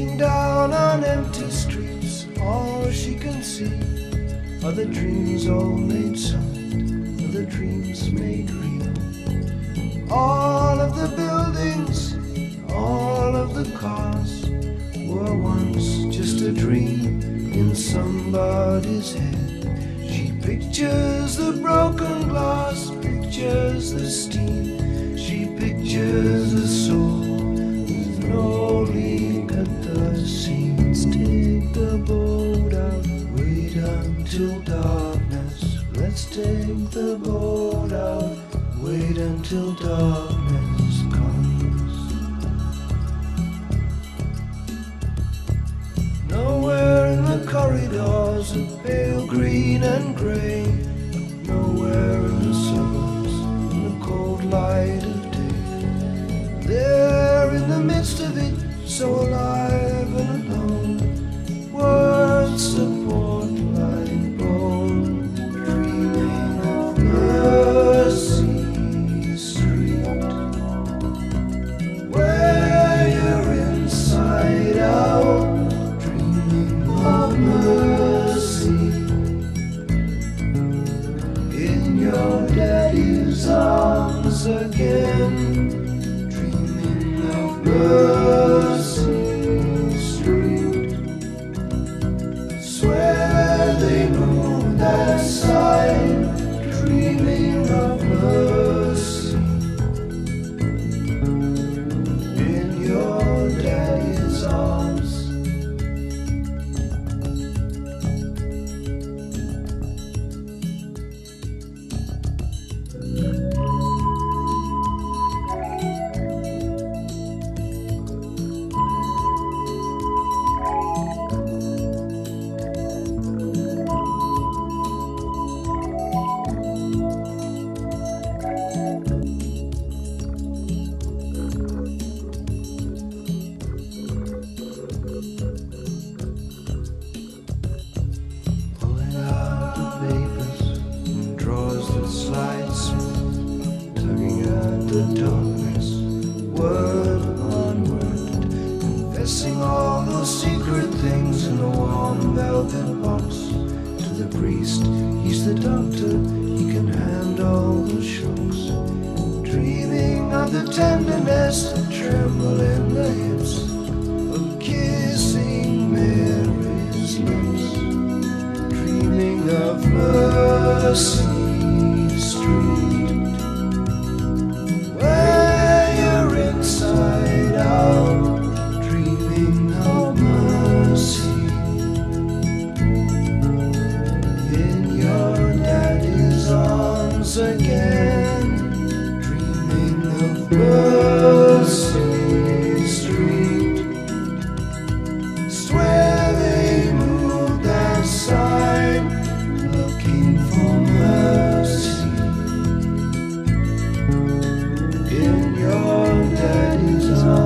Looking down on empty streets, all she can see are the dreams all made solid, are the dreams made real. All of the buildings, all of the cars were once just a dream in somebody's head. She pictures the broken glass, pictures the steam, Let's take the boat out, wait until darkness comes. Nowhere in the corridors of pale green and grey. Nowhere in the suburbs in the cold light of day. There in the midst of it, so alive mercy street. Swear they that side, dreaming of mercy. the darkness, word onward, confessing all those secret things in a warm velvet box. To the priest, he's the doctor, he can handle the shocks. Dreaming of the tenderness that tremble in the hips of kissing Mary's lips. Dreaming of mercy. Jesus.